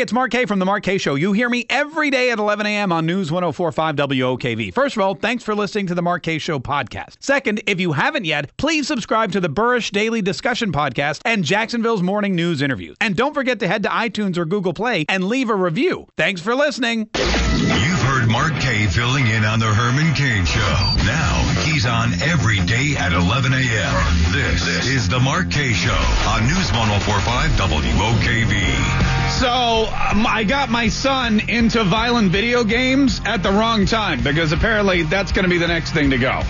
It's Mark Kaye from The Mark Kaye Show. You hear me every day at 11 a.m. on News 1045 WOKV. First of all, thanks for listening to The Mark Kaye Show podcast. Second, if you haven't yet, please subscribe to the Burrish Daily Discussion podcast and Jacksonville's Morning News interviews. And don't forget to head to iTunes or Google Play and leave a review. Thanks for listening. You've heard Mark Kaye filling in on the Herman Cain Show. Now he's on every day at 11 a.m. This is the Mark Kaye Show on News 1045 WOKV. So um, I got my son into violent video games at the wrong time because apparently that's going to be the next thing to go.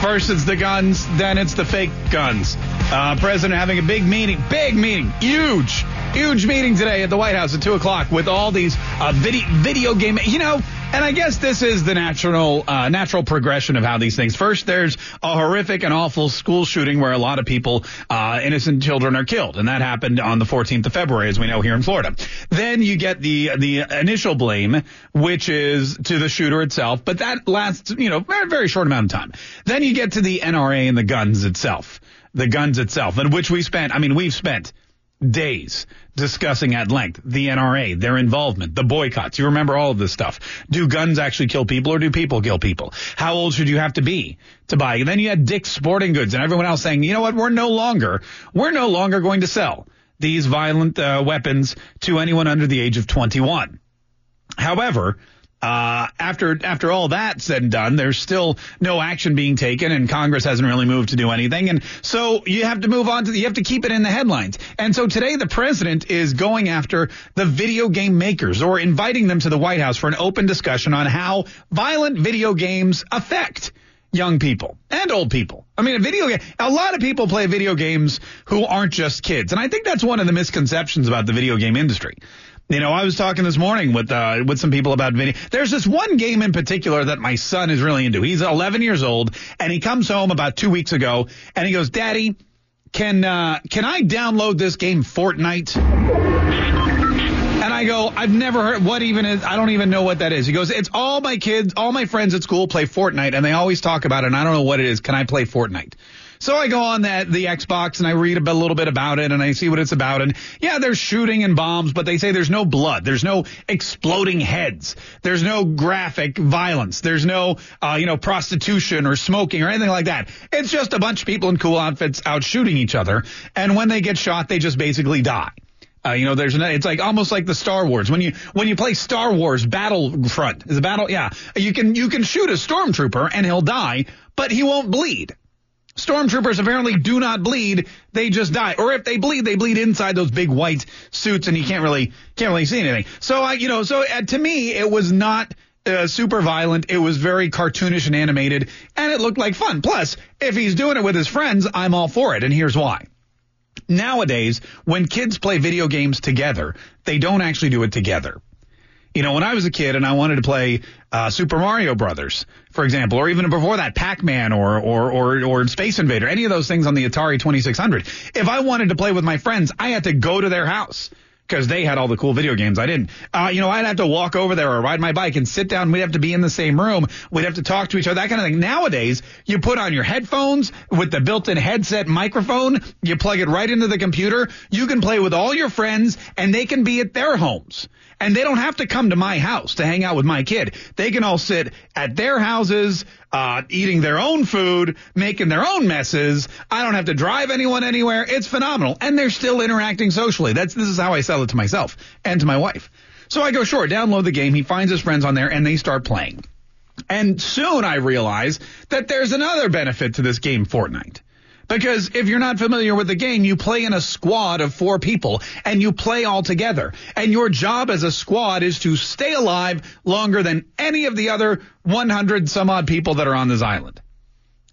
First it's the guns, then it's the fake guns. Uh, president having a big meeting, big meeting, huge, huge meeting today at the White House at two o'clock with all these uh, video video game. You know, and I guess this is the natural uh, natural progression of how these things. First, there's a horrific and awful school shooting where a lot of people, uh, innocent children, are killed, and that happened on the 14th of February, as we know here in Florida. Then you get the the initial blame, which is to the shooter itself, but that lasts you know very very short amount of time. Then you get to the NRA and the guns itself, the guns itself, in which we spent. I mean, we've spent days discussing at length the NRA, their involvement, the boycotts. You remember all of this stuff. Do guns actually kill people or do people kill people? How old should you have to be to buy? And then you had Dick's Sporting Goods and everyone else saying, you know what, we're no longer, we're no longer going to sell these violent uh, weapons to anyone under the age of 21. However, uh, after after all that said and done, there's still no action being taken, and Congress hasn't really moved to do anything, and so you have to move on to you have to keep it in the headlines. And so today, the president is going after the video game makers or inviting them to the White House for an open discussion on how violent video games affect young people and old people. I mean, a video game, a lot of people play video games who aren't just kids. And I think that's one of the misconceptions about the video game industry. You know, I was talking this morning with uh, with some people about video. There's this one game in particular that my son is really into. He's 11 years old, and he comes home about two weeks ago, and he goes, "Daddy, can uh, can I download this game Fortnite?" And I go, I've never heard what even is. I don't even know what that is. He goes, it's all my kids, all my friends at school play Fortnite, and they always talk about it. And I don't know what it is. Can I play Fortnite? So I go on that the Xbox and I read a, little bit about it and I see what it's about. And yeah, there's shooting and bombs, but they say there's no blood, there's no exploding heads, there's no graphic violence, there's no uh, you know prostitution or smoking or anything like that. It's just a bunch of people in cool outfits out shooting each other, and when they get shot, they just basically die. Uh, you know, there's an, it's like almost like the Star Wars. When you when you play Star Wars Battlefront, is a battle, yeah, you can you can shoot a stormtrooper and he'll die, but he won't bleed. Stormtroopers apparently do not bleed; they just die. Or if they bleed, they bleed inside those big white suits, and you can't really can't really see anything. So I, you know, so uh, to me, it was not. Uh, super violent. It was very cartoonish and animated, and it looked like fun. Plus, if he's doing it with his friends, I'm all for it, and here's why. Nowadays, when kids play video games together, they don't actually do it together. You know, when I was a kid and I wanted to play uh, Super Mario Brothers, for example, or even before that, Pac-Man or, or or or Space Invader, any of those things on the Atari 2600. If I wanted to play with my friends, I had to go to their house because they had all the cool video games. I didn't. Uh, you know, I'd have to walk over there or ride my bike and sit down. We'd have to be in the same room. We'd have to talk to each other, that kind of thing. Nowadays, you put on your headphones with the built-in headset microphone. You plug it right into the computer. You can play with all your friends and they can be at their homes. And they don't have to come to my house to hang out with my kid. They can all sit at their houses, uh, eating their own food, making their own messes. I don't have to drive anyone anywhere. It's phenomenal. And they're still interacting socially. That's, this is how I sell it to myself and to my wife. So I go, sure, download the game. He finds his friends on there and they start playing. And soon I realize that there's another benefit to this game, Fortnite. Because if you're not familiar with the game, you play in a squad of four people and you play all together. And your job as a squad is to stay alive longer than any of the other 100 some odd people that are on this island.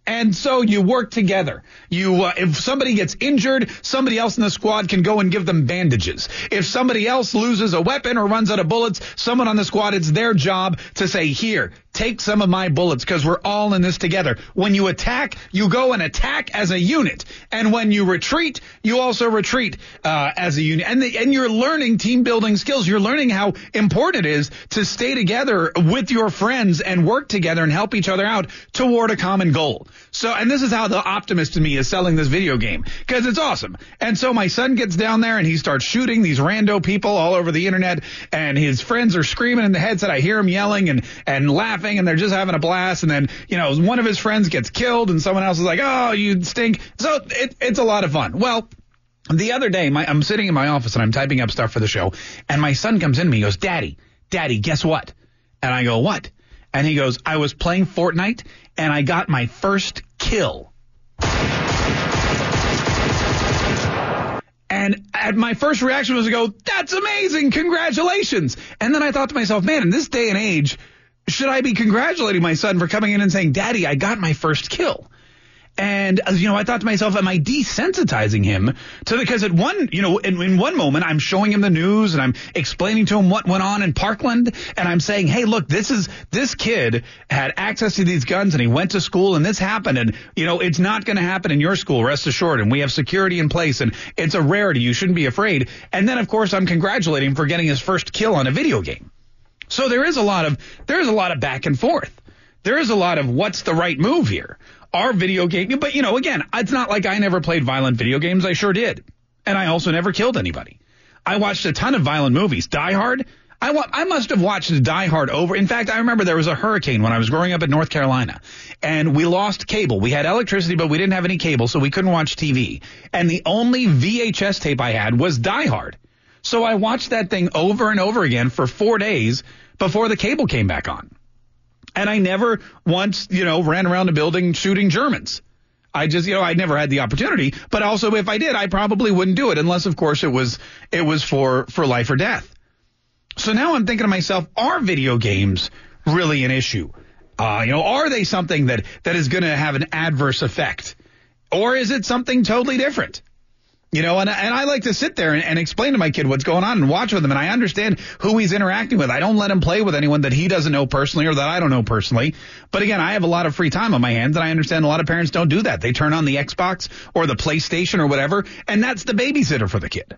And so you work together. You, uh, if somebody gets injured, somebody else in the squad can go and give them bandages. If somebody else loses a weapon or runs out of bullets, someone on the squad, it's their job to say, here, take some of my bullets because we're all in this together. When you attack, you go and attack as a unit. And when you retreat, you also retreat uh, as a unit. And, the, and you're learning team building skills. You're learning how important it is to stay together with your friends and work together and help each other out toward a common goal. So, and this is how the optimist in me is selling this video game because it's awesome. And so my son gets down there and he starts shooting these rando people all over the internet and his friends are screaming in the headset. I hear him yelling and, and laughing and they're just having a blast. And then, you know, one of his friends gets killed and someone else is like, oh, you stink. So it, it's a lot of fun. Well, the other day, my, I'm sitting in my office and I'm typing up stuff for the show and my son comes in to me. Goes, daddy, daddy, guess what? And I go, what? And he goes, I was playing Fortnite and I got my first kill. And at my first reaction was to go, that's amazing. Congratulations. And then I thought to myself, man, in this day and age, should I be congratulating my son for coming in and saying, daddy, I got my first kill? And, uh, you know, I thought to myself, am I desensitizing him to, because at one, you know, in, in, one moment I'm showing him the news and I'm explaining to him what went on in Parkland and I'm saying, hey, look, this is, this kid had access to these guns and he went to school and this happened and, you know, it's not going to happen in your school, rest assured. And we have security in place and it's a rarity. You shouldn't be afraid. And then, of course, I'm congratulating him for getting his first kill on a video game. So there is a lot of, there is a lot of back and forth. There is a lot of what's the right move here our video game, but you know, again, it's not like I never played violent video games. I sure did. And I also never killed anybody. I watched a ton of violent movies. Die Hard, I, wa- I must have watched Die Hard over. In fact, I remember there was a hurricane when I was growing up in North Carolina and we lost cable. We had electricity, but we didn't have any cable, so we couldn't watch TV. And the only VHS tape I had was Die Hard. So I watched that thing over and over again for four days before the cable came back on. And I never once, you know, ran around a building shooting Germans. I just, you know, I never had the opportunity, but also if I did, I probably wouldn't do it unless, of course, it was, it was for, for life or death. So now I'm thinking to myself, are video games really an issue? Uh, you know, are they something that, that is going to have an adverse effect? Or is it something totally different? You know, and, and I like to sit there and, and, explain to my kid what's going on and watch with him. And I understand who he's interacting with. I don't let him play with anyone that he doesn't know personally or that I don't know personally. But again, I have a lot of free time on my hands and I understand a lot of parents don't do that. They turn on the Xbox or the PlayStation or whatever, and that's the babysitter for the kid.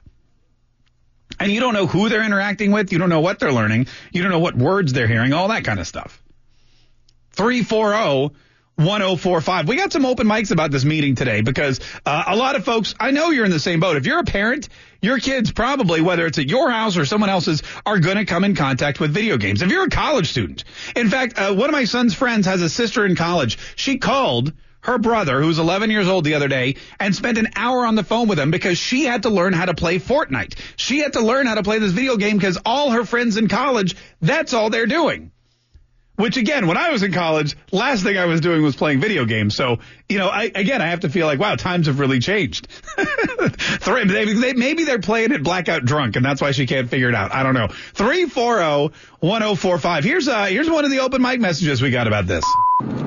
And you don't know who they're interacting with. You don't know what they're learning. You don't know what words they're hearing, all that kind of stuff. 340 1045. We got some open mics about this meeting today because uh, a lot of folks, I know you're in the same boat. If you're a parent, your kids probably, whether it's at your house or someone else's, are going to come in contact with video games. If you're a college student, in fact, uh, one of my son's friends has a sister in college. She called her brother, who's 11 years old the other day, and spent an hour on the phone with him because she had to learn how to play Fortnite. She had to learn how to play this video game because all her friends in college, that's all they're doing. Which again, when I was in college, last thing I was doing was playing video games. So, you know, I, again, I have to feel like, wow, times have really changed. maybe they're playing it blackout drunk and that's why she can't figure it out. I don't know. 340-1045. Here's, uh, here's one of the open mic messages we got about this.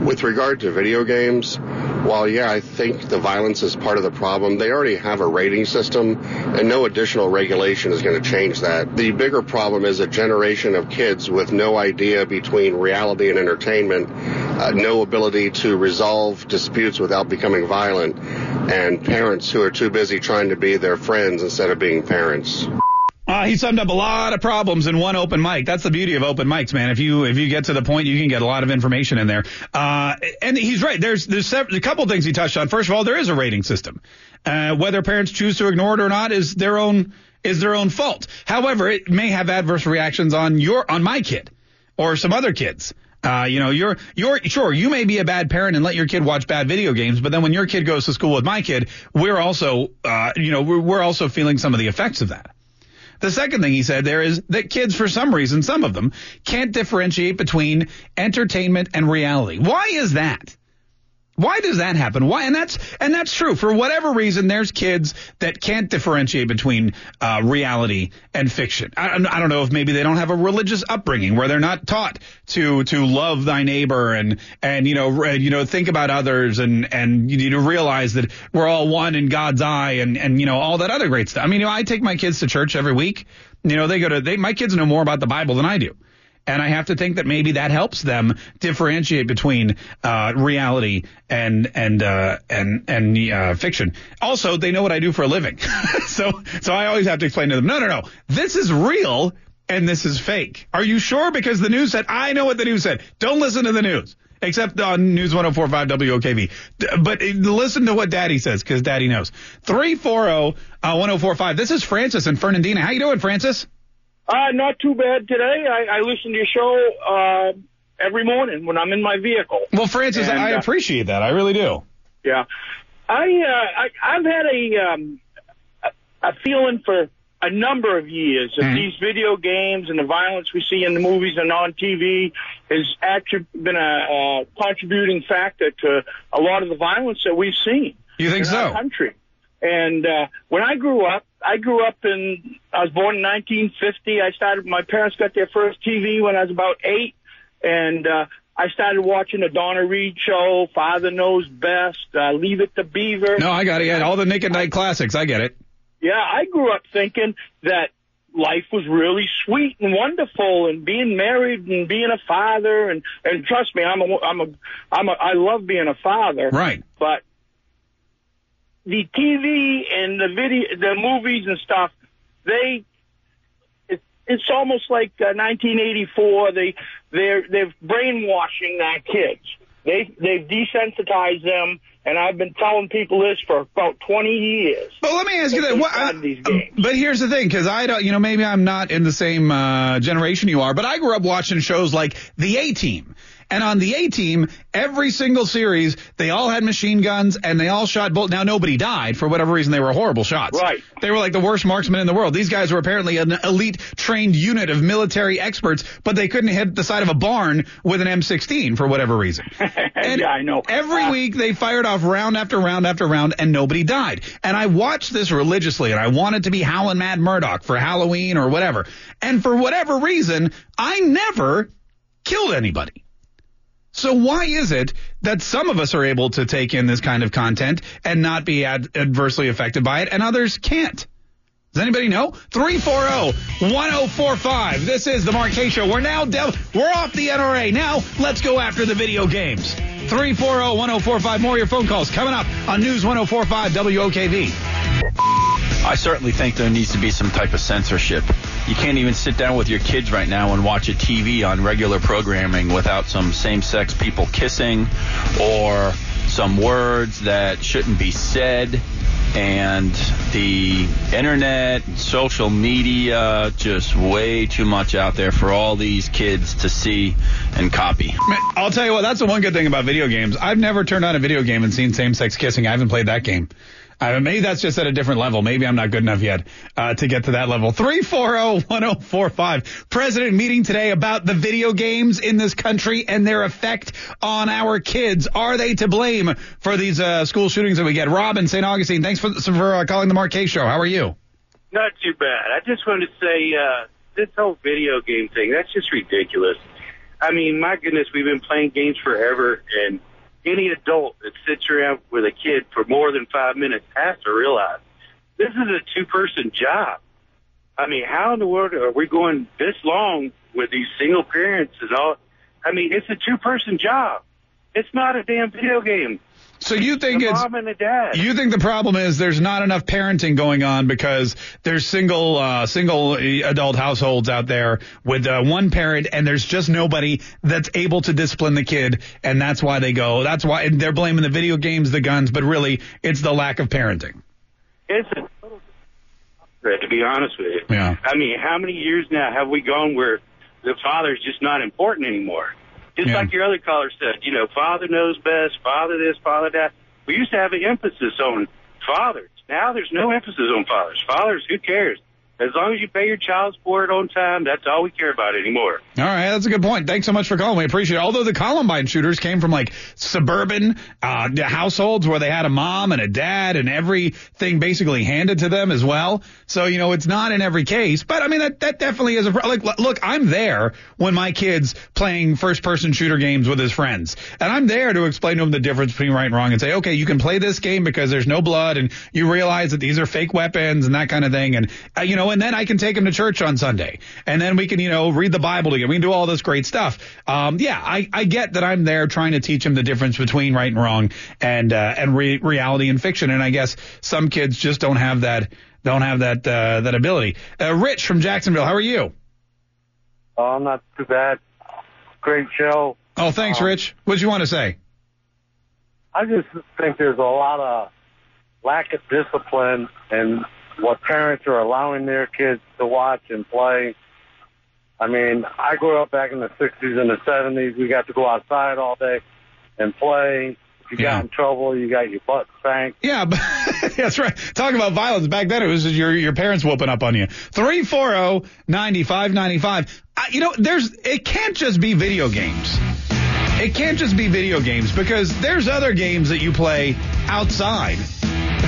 With regard to video games, while yeah, I think the violence is part of the problem, they already have a rating system and no additional regulation is going to change that. The bigger problem is a generation of kids with no idea between reality and entertainment, uh, no ability to resolve disputes without becoming violent, and parents who are too busy trying to be their friends instead of being parents. Uh, he summed up a lot of problems in one open mic. That's the beauty of open mics, man. If you if you get to the point, you can get a lot of information in there. Uh, and he's right. There's there's a couple things he touched on. First of all, there is a rating system. Uh, whether parents choose to ignore it or not is their own is their own fault. However, it may have adverse reactions on your on my kid or some other kids. Uh, you know, you're, you're, sure, you may be a bad parent and let your kid watch bad video games, but then when your kid goes to school with my kid, we're also, uh, you know, we're, we're also feeling some of the effects of that. The second thing he said there is that kids, for some reason, some of them, can't differentiate between entertainment and reality. Why is that? Why does that happen? Why? And that's and that's true. For whatever reason, there's kids that can't differentiate between uh, reality and fiction. I, I, don't know if maybe they don't have a religious upbringing where they're not taught to to love thy neighbor and and you know you know think about others and and you to realize that we're all one in God's eye and and you know all that other great stuff. I mean, you know, I take my kids to church every week. You know, they go to they my kids know more about the Bible than I do. And I have to think that maybe that helps them differentiate between uh, reality and and uh, and and uh, fiction. Also, they know what I do for a living, so so I always have to explain to them, no, no, no, this is real and this is fake. Are you sure? Because the news said, I know what the news said. Don't listen to the news. Except on News 1045 WOKV. But listen to what Daddy says, because Daddy knows. 340 1045. This is Francis and Fernandina. How you doing, Francis? Uh, not too bad today. I, I listen to your show uh, every morning when I'm in my vehicle. Well, Francis, and, I uh, appreciate that. I really do. Yeah. I, uh, I I've had a um, a feeling for a number of years that mm-hmm. these video games and the violence we see in the movies and on TV has actually been a, a contributing factor to a lot of the violence that we've seen. You think in so? Our country. And uh, when I grew up, I grew up in. I was born in 1950. I started. My parents got their first TV when I was about eight, and uh, I started watching the Donna Reed show, Father Knows Best, uh, Leave It to Beaver. No, I got it. Yeah, all the Nick at Nite classics. I get it. Yeah, I grew up thinking that life was really sweet and wonderful and being married and being a father and and trust me I'm a I'm a I'm a I love being a father right but the TV and the video the movies and stuff they it, it's almost like uh, 1984 they they're they're brainwashing our kids they they've desensitized them and I've been telling people this for about 20 years. But let me ask you that. What, games. But here's the thing, because I don't, you know, maybe I'm not in the same uh, generation you are, but I grew up watching shows like The A Team. And on the A team, every single series, they all had machine guns and they all shot bullets. Now nobody died for whatever reason. They were horrible shots. Right. They were like the worst marksmen in the world. These guys were apparently an elite trained unit of military experts, but they couldn't hit the side of a barn with an M16 for whatever reason. And yeah, I know. Every uh, week they fired off round after round after round and nobody died. And I watched this religiously and I wanted to be Howlin' Mad Murdock for Halloween or whatever. And for whatever reason, I never killed anybody. So why is it that some of us are able to take in this kind of content and not be ad- adversely affected by it and others can't? Does anybody know? 340-1045. This is the Mark Show. We're now de- we're off the NRA. Now let's go after the video games. 340-1045. More of your phone calls coming up on News 1045 WOKV. I certainly think there needs to be some type of censorship. You can't even sit down with your kids right now and watch a TV on regular programming without some same-sex people kissing or some words that shouldn't be said and the internet, social media, just way too much out there for all these kids to see and copy. I'll tell you what, that's the one good thing about video games. I've never turned on a video game and seen same-sex kissing. I haven't played that game. Uh, maybe that's just at a different level. Maybe I'm not good enough yet uh, to get to that level. 340-1045. President meeting today about the video games in this country and their effect on our kids. Are they to blame for these uh, school shootings that we get? Rob in St. Augustine, thanks for, for uh, calling the Mark Show. How are you? Not too bad. I just wanted to say uh, this whole video game thing, that's just ridiculous. I mean, my goodness, we've been playing games forever, and any adult that sits around with a kid for more than five minutes has to realize this is a two-person job. I mean, how in the world are we going this long with these single parents and all? I mean, it's a two-person job. It's not a damn video game. So you think the it's mom and the dad. You think the problem is there's not enough parenting going on because there's single uh, single adult households out there with uh, one parent and there's just nobody that's able to discipline the kid and that's why they go. That's why they're blaming the video games, the guns, but really it's the lack of parenting. It's a total to be honest with you. Yeah. I mean, how many years now have we gone where the father's just not important anymore? Just yeah. like your other caller said, you know, father knows best, father this, father that. We used to have an emphasis on fathers. Now there's no emphasis on fathers. Fathers, who cares? As long as you pay your child support on time, that's all we care about anymore. All right, that's a good point. Thanks so much for calling. We appreciate it. Although the Columbine shooters came from like suburban uh, households where they had a mom and a dad and everything basically handed to them as well. So you know it's not in every case, but I mean that that definitely is a like. Look, I'm there when my kids playing first person shooter games with his friends, and I'm there to explain to them the difference between right and wrong and say, okay, you can play this game because there's no blood and you realize that these are fake weapons and that kind of thing, and uh, you know know, and then I can take him to church on Sunday, and then we can, you know, read the Bible together. We can do all this great stuff. Um, yeah, I, I get that I'm there trying to teach him the difference between right and wrong, and uh, and re- reality and fiction. And I guess some kids just don't have that don't have that uh, that ability. Uh, Rich from Jacksonville, how are you? Oh, I'm not too bad. Great show. Oh, thanks, Um, Rich. What do you want to say? I just think there's a lot of lack of discipline in what parents are allowing their kids to watch and play. I mean, I grew up back in the 60s and the 70s. We got to go outside all day and play. If you Yeah. got in trouble, you got your butt spanked. Yeah, but that's right. Talking about violence back then, it was your your parents whooping up on you. Three four oh, zero ninety five ninety five. Uh, you know, there's it can't just be video games. It can't just be video games because there's other games that you play outside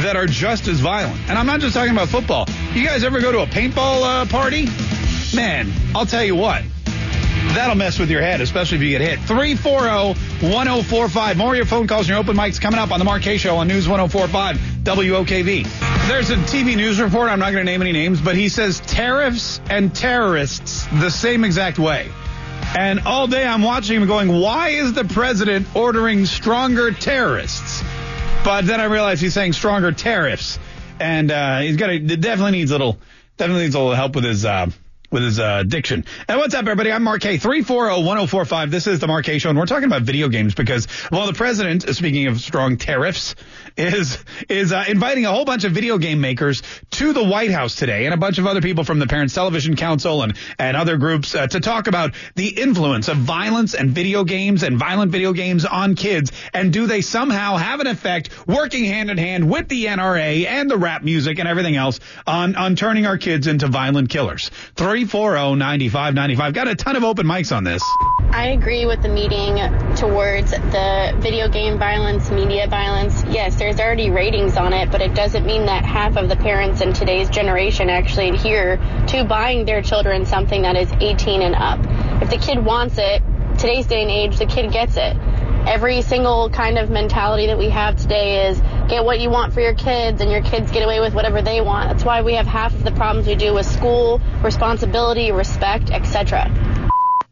that are just as violent. And I'm not just talking about football. You guys ever go to a paintball uh, party? Man, I'll tell you what. That'll mess with your head, especially if you get hit. 340-1045. More of your phone calls and your open mics coming up on the Mark Kaye Show on News 1045 WOKV. There's a TV news report. I'm not going to name any names, but he says tariffs and terrorists the same exact way. And all day I'm watching him going, why is the president ordering stronger terrorists? But then I realized he's saying stronger tariffs. And uh, he's got definitely needs a little, definitely needs a little help with his, uh, with his uh, diction. And what's up, everybody? I'm Mark Kaye. 340-1045. This is the Mark Kaye. Show, and we're talking about video games because, well, the president, speaking of strong tariffs, is is uh, inviting a whole bunch of video game makers to the White House today, and a bunch of other people from the Parents Television Council and and other groups uh, to talk about the influence of violence and video games and violent video games on kids, and do they somehow have an effect, working hand in hand with the NRA and the rap music and everything else on on turning our kids into violent killers. 340-9595. Got a ton of open mics on this. I agree with the meeting towards the video game violence, media violence. Yes, there's already ratings on it, but it doesn't mean that half of the parents in today's generation actually adhere to buying their children something that is 18 and up. If the kid wants it, today's day and age, the kid gets it. Every single kind of mentality that we have today is get what you want for your kids and your kids get away with whatever they want. That's why we have half of the problems we do with school, responsibility, respect, etc.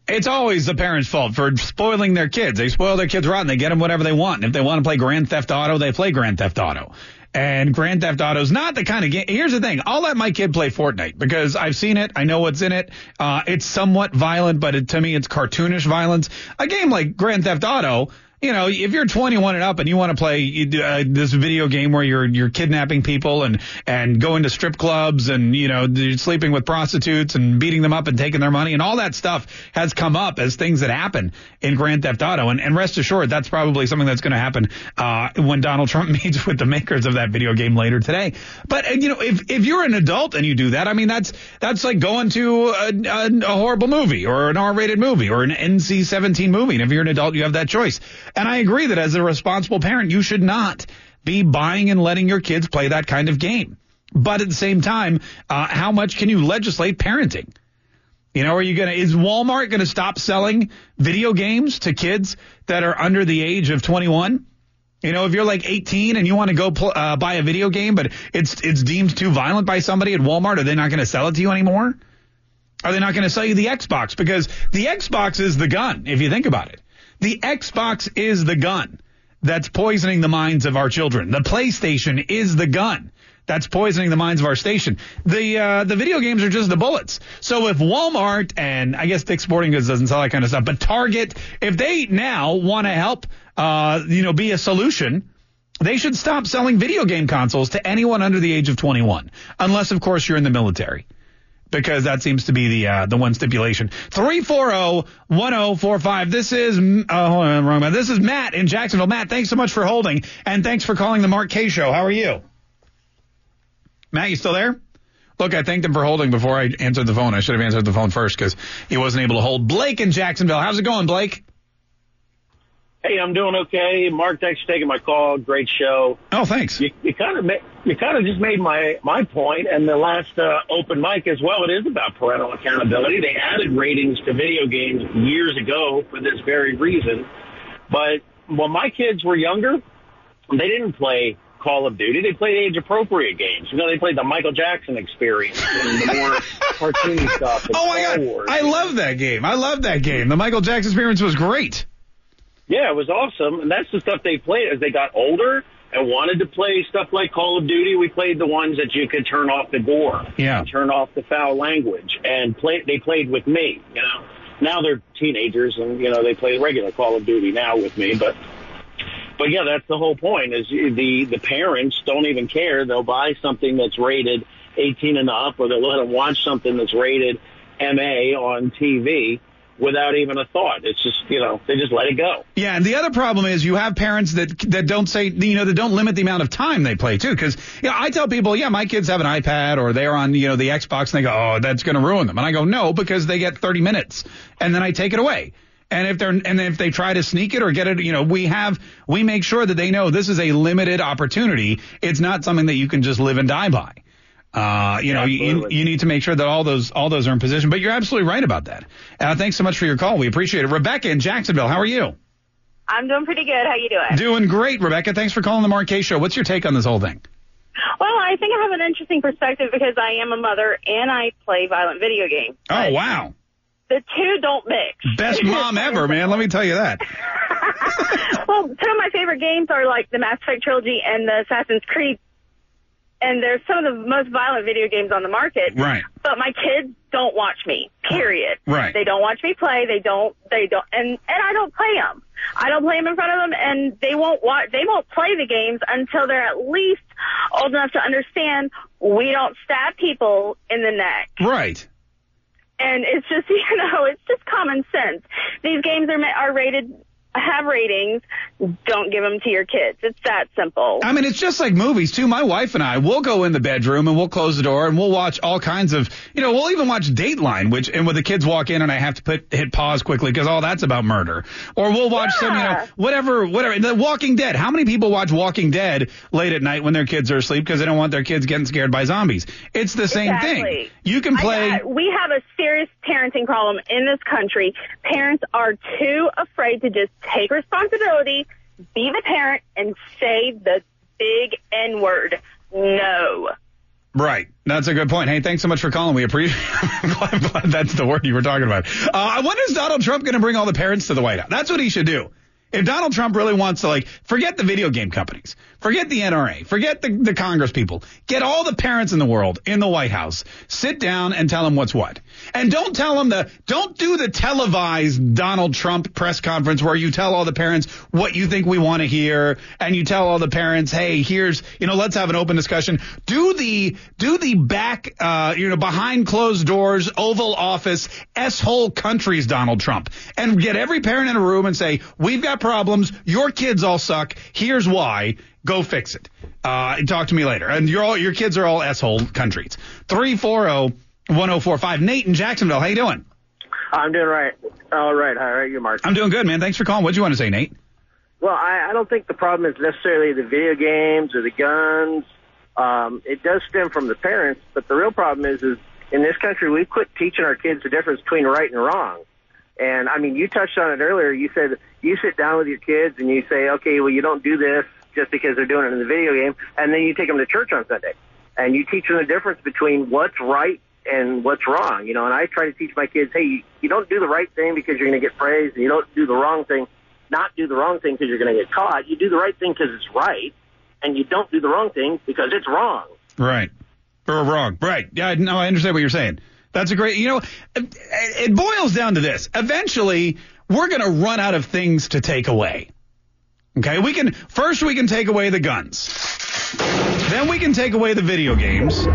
It's always the parents' fault for spoiling their kids. They spoil their kids rotten. They get them whatever they want. And if they want to play Grand Theft Auto, they play Grand Theft Auto. And Grand Theft Auto is not the kind of game. Here's the thing. I'll let my kid play Fortnite because I've seen it. I know what's in it. Uh, it's somewhat violent, but it, to me, it's cartoonish violence. A game like Grand Theft Auto, you know, if you're 21 and up and you want to play uh, this video game where you're you're kidnapping people and and going to strip clubs and you know sleeping with prostitutes and beating them up and taking their money and all that stuff has come up as things that happen in Grand Theft Auto and, and rest assured that's probably something that's going to happen uh, when Donald Trump meets with the makers of that video game later today. But uh, you know, if if you're an adult and you do that, I mean that's that's like going to a, a, a horrible movie or an R-rated movie or an NC-17 movie. And if you're an adult, you have that choice. And I agree that as a responsible parent, you should not be buying and letting your kids play that kind of game. But at the same time, uh, how much can you legislate parenting? You know, are you gonna is Walmart gonna stop selling video games to kids that are under the age of 21? You know, if you're like 18 and you want to go pl- uh, buy a video game, but it's it's deemed too violent by somebody at Walmart, are they not going to sell it to you anymore? Are they not going to sell you the Xbox? Because the Xbox is the gun, if you think about it. The Xbox is the gun that's poisoning the minds of our children. The PlayStation is the gun that's poisoning the minds of our station. The uh, the video games are just the bullets. So if Walmart and I guess Dick's Sporting Goods doesn't sell that kind of stuff, but Target, if they now want to help, uh, you know, be a solution. They should stop selling video game consoles to anyone under the age of 21, unless, of course, you're in the military because that seems to be the uh, the one stipulation. 340-1045. This is uh, hold on, wrong. This is Matt in Jacksonville. Matt, thanks so much for holding and thanks for calling the Mark Kaye show. How are you? Matt, you still there? Look, I thanked him for holding before I answered the phone. I should have answered the phone first because he wasn't able to hold. Blake in Jacksonville. How's it going, Blake? Hey, I'm doing okay. Mark, thanks for taking my call. Great show. Oh, thanks. You, you kind of ma- you kind of just made my my point, and the last uh, open mic as well. It is about parental accountability. They added ratings to video games years ago for this very reason. But when my kids were younger, they didn't play Call of Duty. They played age appropriate games. You know, they played the Michael Jackson experience and the more cartoony stuff. Oh my Star god, Wars. I love that game. I love that game. The Michael Jackson experience was great. Yeah, it was awesome. And that's the stuff they played as they got older and wanted to play stuff like Call of Duty. We played the ones that you could turn off the gore, Yeah. turn off the foul language, and play. They played with me. You know, now they're teenagers and you know they play regular Call of Duty now with me, but. But yeah, that's the whole point. Is the the parents don't even care. They'll buy something that's rated 18 and up, or they'll let them watch something that's rated MA on TV without even a thought. It's just you know they just let it go. Yeah, and the other problem is you have parents that that don't say you know that don't limit the amount of time they play too. Because you know, I tell people, yeah, my kids have an iPad or they're on you know the Xbox, and they go, oh, that's going to ruin them. And I go, no, because they get 30 minutes, and then I take it away. And if they're and if they try to sneak it or get it, you know, we have we make sure that they know this is a limited opportunity. It's not something that you can just live and die by. Uh, you know, you, you need to make sure that all those all those are in position. But you're absolutely right about that. Uh, thanks so much for your call. We appreciate it. Rebecca in Jacksonville, how are you? I'm doing pretty good. How you doing? Doing great, Rebecca. Thanks for calling the Mark Kaye Show. What's your take on this whole thing? Well, I think I have an interesting perspective because I am a mother and I play violent video games. Oh, wow. The two don't mix. Best mom ever, man. Let me tell you that. well, two of my favorite games are like the Mass Effect trilogy and the Assassin's Creed. And they're some of the most violent video games on the market. Right. But my kids don't watch me. Period. Right. They don't watch me play. They don't. They don't. And and I don't play them. I don't play them in front of them, and they won't watch. They won't play the games until they're at least old enough to understand we don't stab people in the neck. Right. And it's just, you know, it's just common sense. These games are are rated, have ratings. Don't give them to your kids. It's that simple. I mean, it's just like movies too. My wife and I, we'll go in the bedroom and we'll close the door and we'll watch all kinds of, you know, we'll even watch Dateline, which, and when the kids walk in and I have to put, hit pause quickly because all that's about murder. Or we'll watch some, you know, Yeah. whatever, whatever. The Walking Dead. How many people watch Walking Dead late at night when their kids are asleep because they don't want their kids getting scared by zombies? It's the same thing. You can play. We have a serious parenting problem in this country. Parents are too afraid to just take responsibility, be the parent, and say the big N word. No. Right. That's a good point. Hey, thanks so much for calling. We appreciate I'm glad, that's the word you were talking about. Uh, when is Donald Trump going to bring all the parents to the White House? That's what he should do. If Donald Trump really wants to, like, forget the video game companies, forget the NRA, forget the, the Congress people, get all the parents in the world in the White House, sit down and tell them what's what. And don't tell them the, don't do the televised Donald Trump press conference where you tell all the parents what you think we want to hear and you tell all the parents, hey, here's, you know, let's have an open discussion. Do the, do the back, uh, you know, behind closed doors, Oval Office, S-hole countries, Donald Trump, and get every parent in a room and say, we've got problems. Your kids all suck. Here's why. Go fix it. Uh, talk to me later. And you're all, your kids are all S-hole countries. 340-1045. Nate in Jacksonville. How you doing? I'm doing right. All right. How are you, Mark? I'm doing good, man. Thanks for calling. What'd you want to say, Nate? Well, I, I don't think the problem is necessarily the video games or the guns. Um, it does stem from the parents, but the real problem is, is in this country we've quit teaching our kids the difference between right and wrong. And I mean, you touched on it earlier. You said you sit down with your kids and you say, okay, well, you don't do this just because they're doing it in the video game, and then you take them to church on Sunday, and you teach them the difference between what's right and what's wrong. You know, and I try to teach my kids, hey, you, don't do the right thing because you're going to get praised, and you don't do the wrong thing, not do the wrong thing because you're going to get caught. You do the right thing because it's right, and you don't do the wrong thing because it's wrong. Right. Or wrong. Right. Yeah, no, I understand what you're saying. That's a great, you know, it boils down to this. Eventually, we're going to run out of things to take away. Okay, we can, first we can take away the guns. Then we can take away the video games.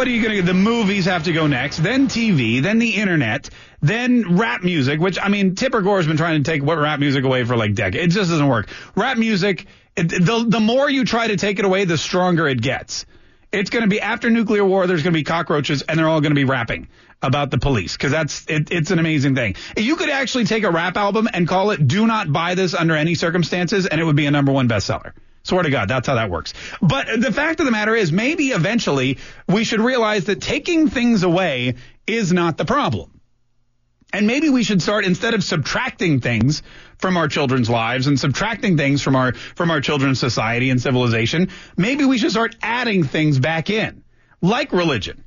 What are you going to, get? the movies have to go next. Then TV. Then the internet. Then rap music, which, I mean, Tipper Gore's been trying to take what rap music away for like decades. It just doesn't work. Rap music, the, the more you try to take it away, the stronger it gets. It's going to be after nuclear war. There's going to be cockroaches, and they're all going to be rapping about the police because that's it, it's an amazing thing. You could actually take a rap album and call it "Do Not Buy This Under Any Circumstances," and it would be a number one bestseller. Swear to God, that's how that works. But the fact of the matter is, maybe eventually we should realize that taking things away is not the problem. And maybe we should start instead of subtracting things from our children's lives and subtracting things from our from our children's society and civilization, maybe we should start adding things back in, like religion.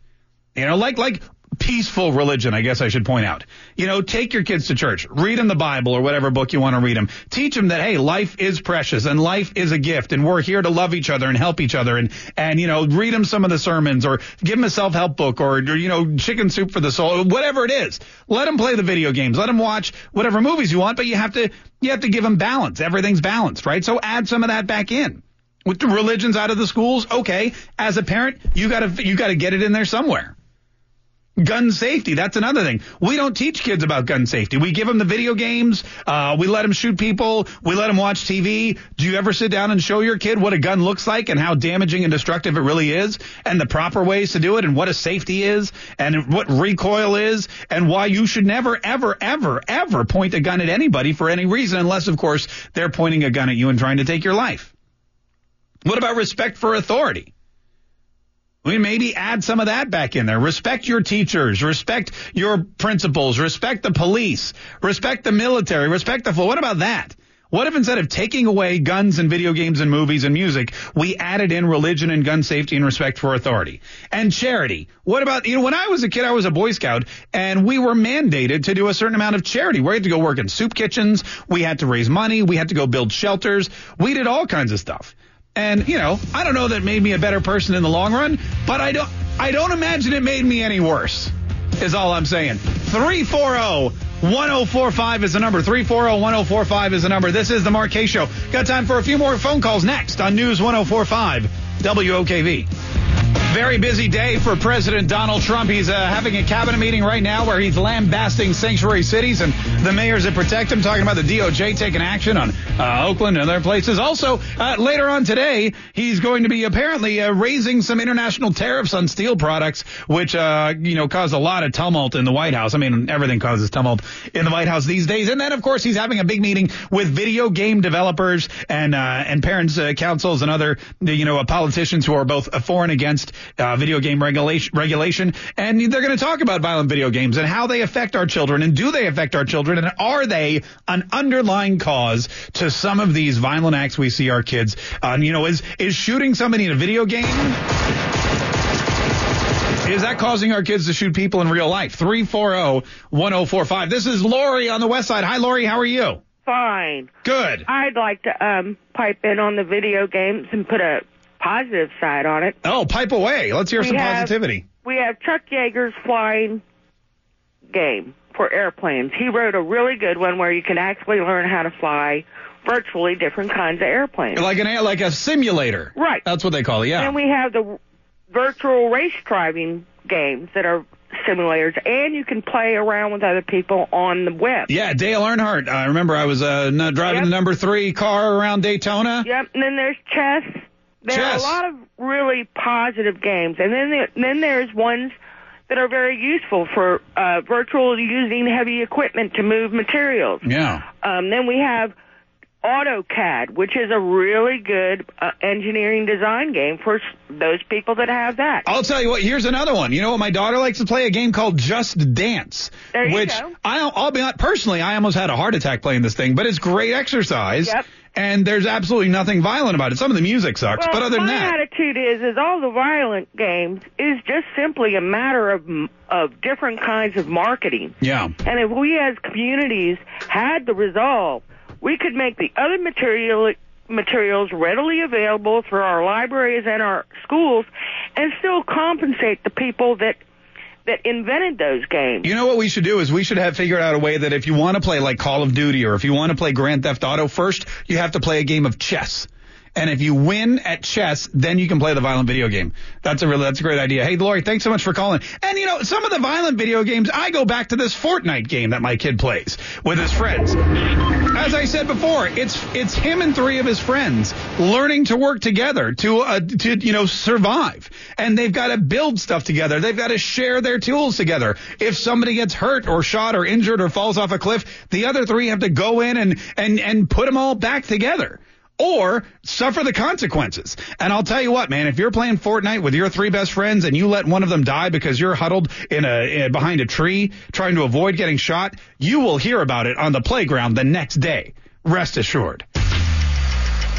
You know, like like peaceful religion, I guess I should point out. You know, take your kids to church, read them the Bible or whatever book you want to read them. Teach them that, hey, life is precious and life is a gift and we're here to love each other and help each other and, and, you know, read them some of the sermons or give them a self-help book or, or, you know, chicken soup for the soul, whatever it is. Let them play the video games. Let them watch whatever movies you want, but you have to, you have to give them balance. Everything's balanced, right? So add some of that back in. With the religions out of the schools, okay. As a parent, you gotta, you gotta get it in there somewhere. Gun safety. That's another thing. We don't teach kids about gun safety. We give them the video games. Uh, we let them shoot people. We let them watch TV. Do you ever sit down and show your kid what a gun looks like and how damaging and destructive it really is and the proper ways to do it and what a safety is and what recoil is and why you should never, ever, ever, ever point a gun at anybody for any reason unless, of course, they're pointing a gun at you and trying to take your life. What about respect for authority? We maybe add some of that back in there. Respect your teachers, respect your principals, respect the police, respect the military, respect the What about that? What if instead of taking away guns and video games and movies and music, we added in religion and gun safety and respect for authority and charity? What about, you know, when I was a kid, I was a Boy Scout and we were mandated to do a certain amount of charity. We had to go work in soup kitchens. We had to raise money. We had to go build shelters. We did all kinds of stuff. And, you know, I don't know that made me a better person in the long run, but I don't I don't imagine it made me any worse. Is all I'm saying. 340 1045 is the number. 340 1045 is the number. This is the Kaye Show. Got time for a few more phone calls next on News 1045 WOKV. Very busy day for President Donald Trump. He's uh, having a cabinet meeting right now where he's lambasting sanctuary cities and the mayors that protect him, talking about the DOJ taking action on uh, Oakland and other places. Also, uh, later on today, he's going to be apparently uh, raising some international tariffs on steel products, which, uh, you know, caused a lot of tumult in the White House. I mean, everything causes tumult in the White House these days. And then, of course, he's having a big meeting with video game developers and, uh, and parents, councils and other, you know, politicians who are both for and against uh, video game regulation, regulation, and they're going to talk about violent video games and how they affect our children, and do they affect our children, and are they an underlying cause to some of these violent acts we see our kids? Uh, you know, is is shooting somebody in a video game? Is that causing our kids to shoot people in real life? 340-1045. This is Lori on the west side. Hi, Lori. How are you? Fine. Good. I'd like to um, pipe in on the video games and put a positive side on it. Oh, pipe away. Let's hear We some have- positivity. We have Chuck Yeager's flying game for airplanes. He wrote a really good one where you can actually learn how to fly virtually different kinds of airplanes. Like an like a simulator. Right. That's what they call it. Yeah. And we have the virtual race driving games that are simulators, and you can play around with other people on the web. Yeah, Dale Earnhardt. I remember I was uh, driving the number three car around Daytona. Yep. And then there's chess. There Chess. are a lot of really positive games, and then there, then there's ones that are very useful for uh, virtual using heavy equipment to move materials. Yeah. Um, then we have AutoCAD, which is a really good uh, engineering design game for s- those people that have that. I'll tell you what. Here's another one. You know what? My daughter likes to play a game called Just Dance, There you which go. I'll, I'll be honest. Personally, I almost had a heart attack playing this thing, but it's great exercise. Yep. And there's absolutely nothing violent about it. Some of the music sucks, Well, but other than that, my attitude is, is all the violent games is just simply a matter of of different kinds of marketing. yeah. And if we as communities had the resolve, we could make the other material materials readily available through our libraries and our schools and still compensate the people that that invented those games. You know what we should do is we should have figured out a way that if you want to play like Call of Duty or if you want to play Grand Theft Auto, first you have to play a game of chess. And if you win at chess, then you can play the violent video game. That's a really, that's a great idea. Hey, Lori, thanks so much for calling. And you know, some of the violent video games, I go back to this Fortnite game that my kid plays with his friends. As I said before, it's it's him and three of his friends learning to work together to uh, to you know survive, and they've got to build stuff together. They've got to share their tools together. If somebody gets hurt or shot or injured or falls off a cliff, the other three have to go in and and and put them all back together. Or suffer the consequences. And I'll tell you what, man, if you're playing Fortnite with your three best friends and you let one of them die because you're huddled in a, in, behind a tree trying to avoid getting shot, you will hear about it on the playground the next day. Rest assured.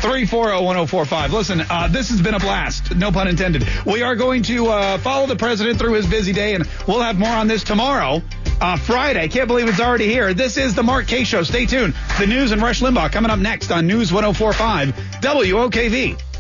340-1045. Listen, uh, this has been a blast. No pun intended. We are going to uh, follow the president through his busy day, and we'll have more on this tomorrow, uh, Friday. Can't believe it's already here. This is the Mark Kaye Show. Stay tuned. The news and Rush Limbaugh coming up next on News 1045 WOKV.